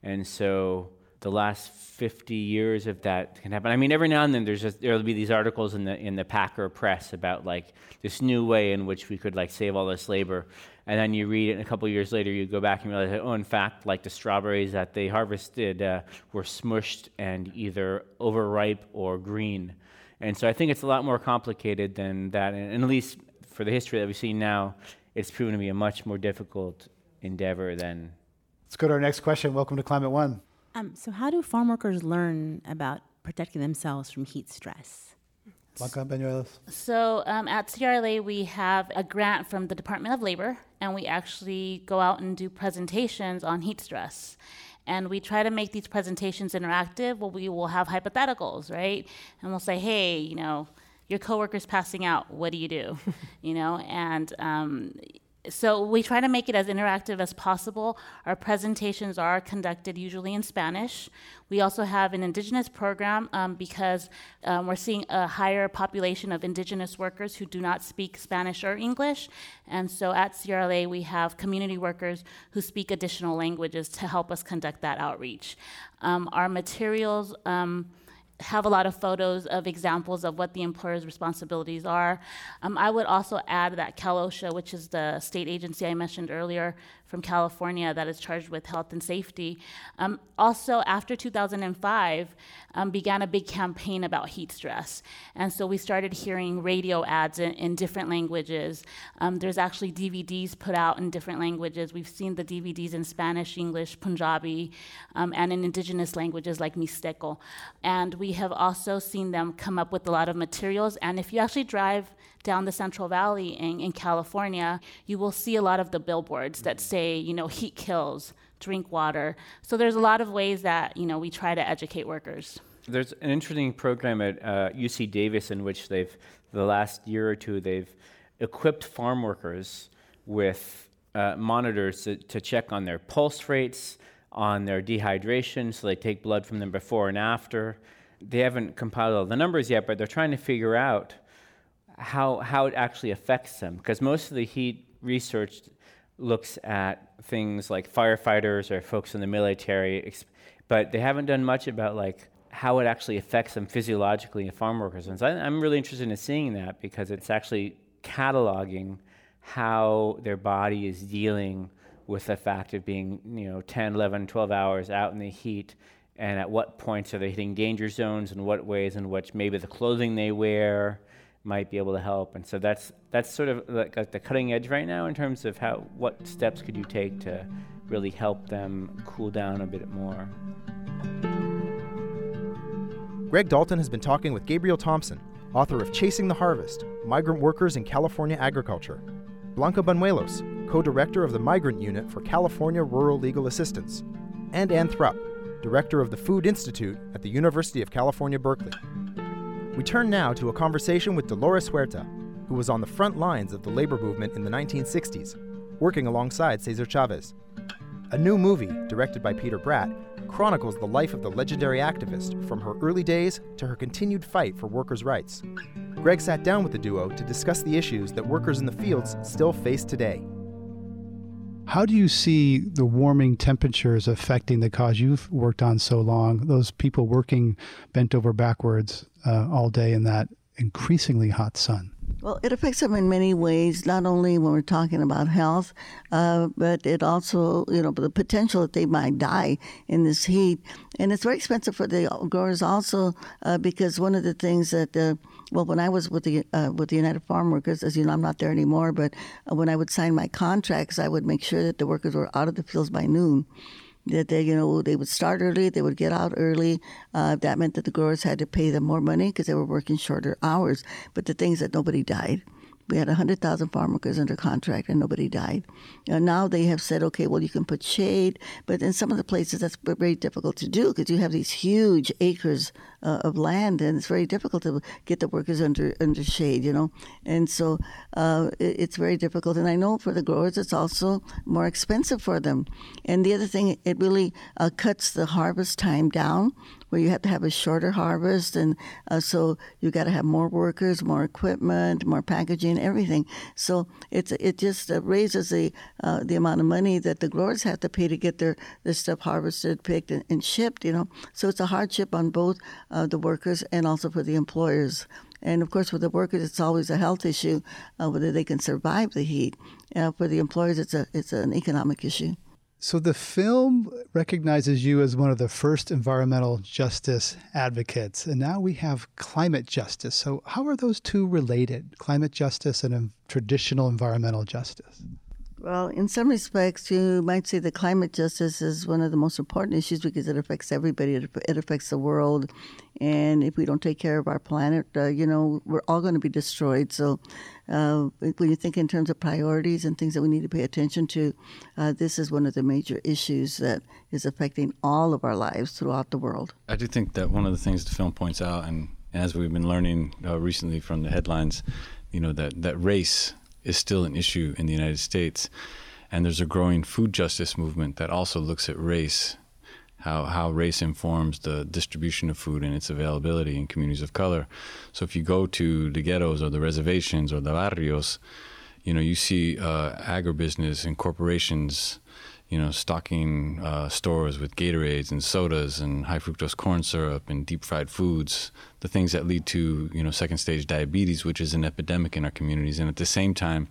[SPEAKER 4] And so the last 50 years of that can happen. I mean, every now and then there's there'll be these articles in the in the Packer press about like this new way in which we could like save all this labor, and then you read it, and a couple years later you go back and realize, oh, in fact, like the strawberries that they harvested uh, were smushed and either overripe or green, and so I think it's a lot more complicated than that, and, and at least for the history that we see now, it's proven to be a much more difficult endeavor than.
[SPEAKER 6] Let's go to our next question. Welcome to Climate One.
[SPEAKER 9] Um, so, how do farm workers learn about protecting themselves from heat stress?
[SPEAKER 3] So um, at CRLA, we have a grant from the Department of Labor, and we actually go out and do presentations on heat stress. And we try to make these presentations interactive. Well, we will have hypotheticals, right? And we'll say, hey, you know, your coworker's passing out. What do you do? you know, and um, so we try to make it as interactive as possible. Our presentations are conducted usually in Spanish. We also have an indigenous program um, because um, we're seeing a higher population of indigenous workers who do not speak Spanish or English. And so at CRLA, we have community workers who speak additional languages to help us conduct that outreach. Um, our materials, um, have a lot of photos of examples of what the employer's responsibilities are. Um, I would also add that Cal OSHA, which is the state agency I mentioned earlier, from California that is charged with health and safety. Um, also, after 2005, um, began a big campaign about heat stress. And so we started hearing radio ads in, in different languages. Um, there's actually DVDs put out in different languages. We've seen the DVDs in Spanish, English, Punjabi, um, and in indigenous languages like Mixteco. And we have also seen them come up with a lot of materials. And if you actually drive down the Central Valley in, in California, you will see a lot of the billboards that say, you know, heat kills, drink water. So there's a lot of ways that, you know, we try to educate workers.
[SPEAKER 4] There's an interesting program at uh, UC Davis in which they've, the last year or two, they've equipped farm workers with uh, monitors to, to check on their pulse rates, on their dehydration, so they take blood from them before and after. They haven't compiled all the numbers yet, but they're trying to figure out how, how it actually affects them. Because most of the heat research looks at things like firefighters or folks in the military, but they haven't done much about like how it actually affects them physiologically in farm workers. And so I'm really interested in seeing that because it's actually cataloging how their body is dealing with the fact of being, you know, 10, 11, 12 hours out in the heat and at what points are they hitting danger zones and what ways in which maybe the clothing they wear might be able to help. And so that's that's sort of like the cutting edge right now in terms of how what steps could you take to really help them cool down a bit more.
[SPEAKER 2] Greg Dalton has been talking with Gabriel Thompson, author of Chasing the Harvest Migrant Workers in California Agriculture, Blanca Banuelos, co director of the Migrant Unit for California Rural Legal Assistance, and Ann Thrupp, director of the Food Institute at the University of California, Berkeley. We turn now to a conversation with Dolores Huerta, who was on the front lines of the labor movement in the 1960s, working alongside Cesar Chavez. A new movie, directed by Peter Bratt, chronicles the life of the legendary activist from her early days to her continued fight for workers' rights. Greg sat down with the duo to discuss the issues that workers in the fields still face today.
[SPEAKER 6] How do you see the warming temperatures affecting the cause you've worked on so long? Those people working bent over backwards uh, all day in that increasingly hot sun.
[SPEAKER 5] Well, it affects them in many ways, not only when we're talking about health, uh, but it also, you know, the potential that they might die in this heat. And it's very expensive for the growers also uh, because one of the things that, uh, well, when I was with the uh, with the United Farm Workers, as you know, I'm not there anymore, but uh, when I would sign my contracts, I would make sure that the workers were out of the fields by noon that they, you know, they would start early, they would get out early. Uh, that meant that the growers had to pay them more money because they were working shorter hours. But the things that nobody died we had 100,000 farm workers under contract and nobody died. Uh, now they have said, okay, well, you can put shade, but in some of the places that's very difficult to do because you have these huge acres uh, of land and it's very difficult to get the workers under under shade, you know. And so uh, it, it's very difficult. And I know for the growers, it's also more expensive for them. And the other thing, it really uh, cuts the harvest time down where you have to have a shorter harvest, and uh, so you got to have more workers, more equipment, more packaging, everything. So it's it just uh, raises the uh, the amount of money that the growers have to pay to get their, their stuff harvested, picked, and, and shipped. You know, so it's a hardship on both uh, the workers and also for the employers. And of course, for the workers, it's always a health issue uh, whether they can survive the heat. Uh, for the employers, it's a it's an economic issue.
[SPEAKER 6] So the film recognizes you as one of the first environmental justice advocates, and now we have climate justice. So how are those two related? Climate justice and um, traditional environmental justice?
[SPEAKER 5] Well, in some respects, you might say that climate justice is one of the most important issues because it affects everybody. It, affects the world, and if we don't take care of our planet, uh, you know, we're all going to be destroyed. So, uh, when you think in terms of priorities and things that we need to pay attention to, uh, this is one of the major issues that is affecting all of our lives throughout the world.
[SPEAKER 10] I do think that one of the things the film points out, and as we've been learning uh, recently from the headlines, you know, that that race is still an issue in the United States. And there's a growing food justice movement that also looks at race, how, how race informs the distribution of food and its availability in communities of color. So if you go to the ghettos or the reservations or the barrios, you know, you see uh, agribusiness and corporations you know, stocking uh, stores with Gatorades and sodas and high fructose corn syrup and deep fried foods, the things that lead to, you know, second stage diabetes, which is an epidemic in our communities. And at the same time,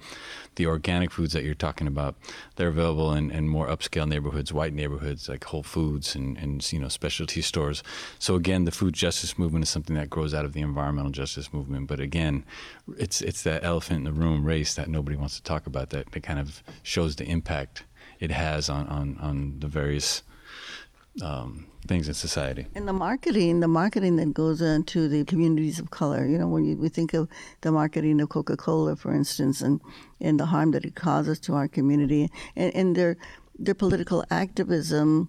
[SPEAKER 10] the organic foods that you're talking about, they're available in, in more upscale neighborhoods, white neighborhoods like Whole Foods and, and, you know, specialty stores. So again, the food justice movement is something that grows out of the environmental justice movement. But again, it's, it's that elephant in the room race that nobody wants to talk about that, that kind of shows the impact it has on, on, on the various um, things in society.
[SPEAKER 5] And the marketing, the marketing that goes into the communities of color. You know, when you, we think of the marketing of Coca Cola, for instance, and, and the harm that it causes to our community, and, and their their political activism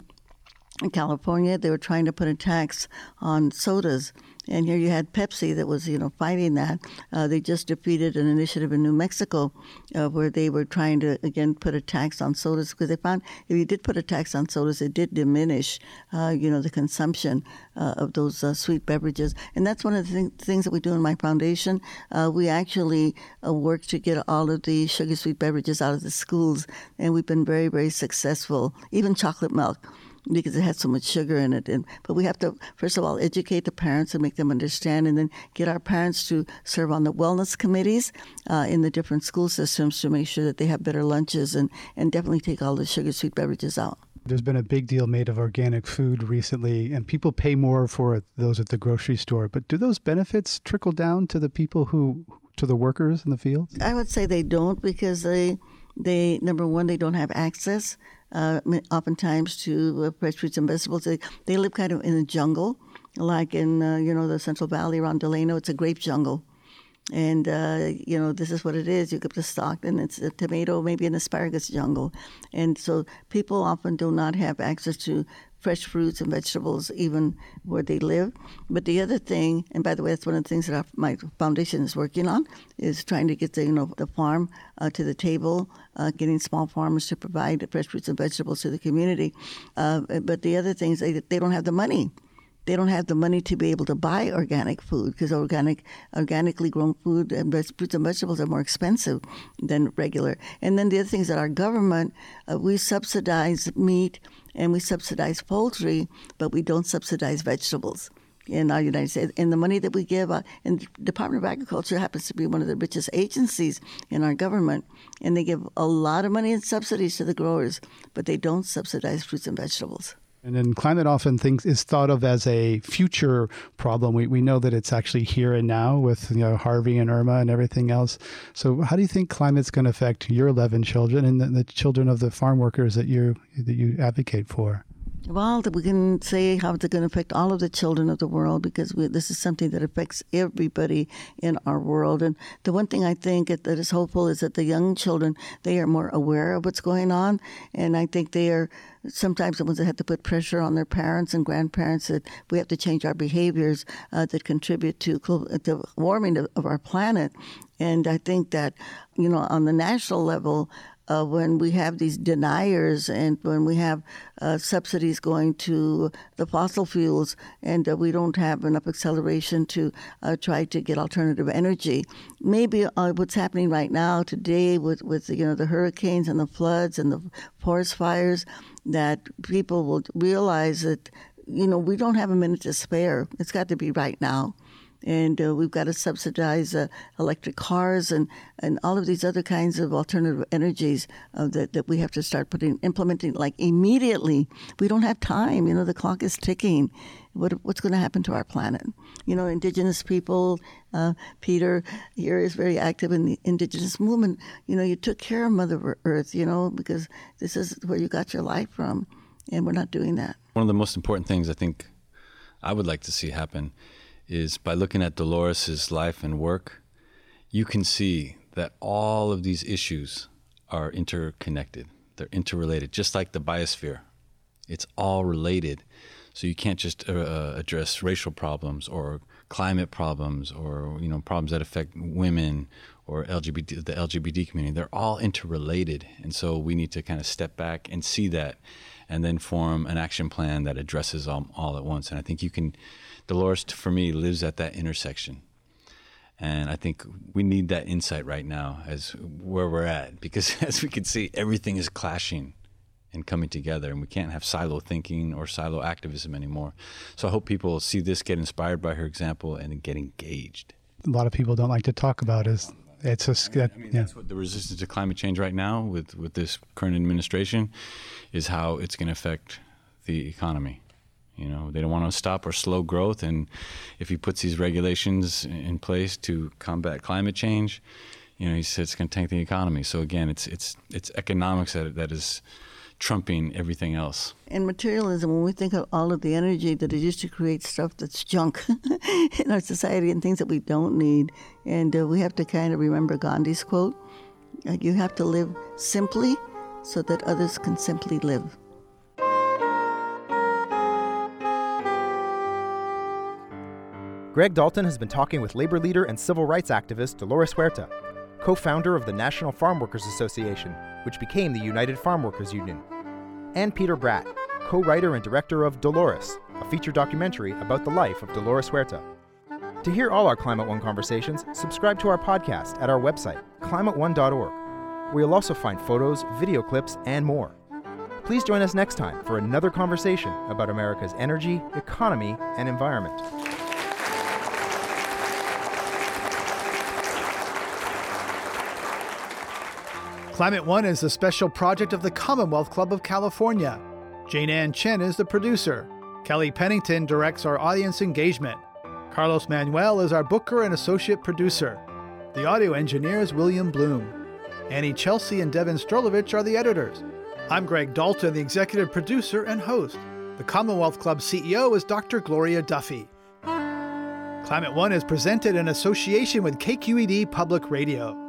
[SPEAKER 5] in California, they were trying to put a tax on sodas and here you had Pepsi that was, you know, fighting that. Uh, they just defeated an initiative in New Mexico uh, where they were trying to again put a tax on sodas because they found if you did put a tax on sodas, it did diminish, uh, you know, the consumption uh, of those uh, sweet beverages. And that's one of the th- things that we do in my foundation. Uh, we actually work to get all of the sugar sweet beverages out of the schools, and we've been very, very successful. Even chocolate milk because it has so much sugar in it. And, but we have to, first of all, educate the parents and make them understand, and then get our parents to serve on the wellness committees uh, in the different school systems to make sure that they have better lunches and, and definitely take all the sugar sweet beverages out.
[SPEAKER 6] There's been a big deal made of organic food recently, and people pay more for it those at the grocery store. But do those benefits trickle down to the people who, to the workers in the fields?
[SPEAKER 5] I would say they don't because they, they number one, they don't have access uh, oftentimes to uh, fruits and vegetables. They, they live kind of in the jungle, like in uh, you know the Central Valley around Delano. It's a grape jungle, and uh, you know this is what it is. You get the Stockton, it's a tomato, maybe an asparagus jungle, and so people often do not have access to fresh fruits and vegetables even where they live. But the other thing, and by the way, that's one of the things that my foundation is working on, is trying to get the you know the farm uh, to the table, uh, getting small farmers to provide fresh fruits and vegetables to the community. Uh, but the other things, they, they don't have the money they don't have the money to be able to buy organic food because organic, organically grown food and fruits and vegetables are more expensive than regular. And then the other things that our government, uh, we subsidize meat and we subsidize poultry, but we don't subsidize vegetables in our United States. And the money that we give, uh, and the Department of Agriculture happens to be one of the richest agencies in our government, and they give a lot of money in subsidies to the growers, but they don't subsidize fruits and vegetables.
[SPEAKER 6] And then climate often thinks is thought of as a future problem. We, we know that it's actually here and now with you know Harvey and Irma and everything else. So how do you think climate's going to affect your 11 children and the, the children of the farm workers that you that you advocate for?
[SPEAKER 5] Well, we can say how it's going to affect all of the children of the world because we, this is something that affects everybody in our world. And the one thing I think that is hopeful is that the young children they are more aware of what's going on, and I think they are sometimes the ones that have to put pressure on their parents and grandparents that we have to change our behaviors uh, that contribute to the warming of, of our planet. And I think that you know on the national level uh, when we have these deniers and when we have uh, subsidies going to the fossil fuels and uh, we don't have enough acceleration to uh, try to get alternative energy. Maybe uh, what's happening right now today with, with you know the hurricanes and the floods and the forest fires, that people will realize that you know we don't have a minute to spare. It's got to be right now and uh, we've got to subsidize uh, electric cars and, and all of these other kinds of alternative energies uh, that, that we have to start putting implementing like immediately. We don't have time. You know, the clock is ticking. What, what's going to happen to our planet? You know, indigenous people. Uh, Peter here is very active in the indigenous movement. You know, you took care of Mother Earth. You know, because this is where you got your life from, and we're not doing that.
[SPEAKER 10] One of the most important things I think I would like to see happen is by looking at Dolores's life and work, you can see that all of these issues are interconnected. They're interrelated, just like the biosphere. It's all related. So you can't just uh, uh address racial problems or climate problems or you know problems that affect women or LGBT the LGBT community. They're all interrelated, and so we need to kind of step back and see that, and then form an action plan that addresses all, all at once. And I think you can Dolores, for me, lives at that intersection. And I think we need that insight right now as where we're at, because as we can see, everything is clashing and coming together, and we can't have silo thinking or silo activism anymore. So I hope people see this, get inspired by her example, and get engaged.
[SPEAKER 6] A lot of people don't like to talk about is it's a
[SPEAKER 10] I mean, I mean yeah. that's what the resistance to climate change right now with with this current administration is how it's going to affect the economy. You know, they don't want to stop or slow growth. And if he puts these regulations in place to combat climate change, you know, he says it's going to tank the economy. So again, it's it's it's economics that that is trumping everything else.
[SPEAKER 5] In materialism, when we think of all of the energy that is used to create stuff that's junk in our society and things that we don't need, and uh, we have to kind of remember Gandhi's quote: "You have to live simply, so that others can simply live."
[SPEAKER 2] Greg Dalton has been talking with labor leader and civil rights activist Dolores Huerta, co founder of the National Farm Workers Association, which became the United Farm Workers Union, and Peter Bratt, co writer and director of Dolores, a feature documentary about the life of Dolores Huerta. To hear all our Climate One conversations, subscribe to our podcast at our website, climateone.org, where you'll also find photos, video clips, and more. Please join us next time for another conversation about America's energy, economy, and environment.
[SPEAKER 6] Climate One is a special project of the Commonwealth Club of California. Jane Ann Chen is the producer. Kelly Pennington directs our audience engagement. Carlos Manuel is our booker and associate producer. The audio engineer is William Bloom. Annie Chelsea and Devin Strolovich are the editors. I'm Greg Dalton, the executive producer and host. The Commonwealth Club CEO is Dr. Gloria Duffy. Climate One is presented in association with KQED Public Radio.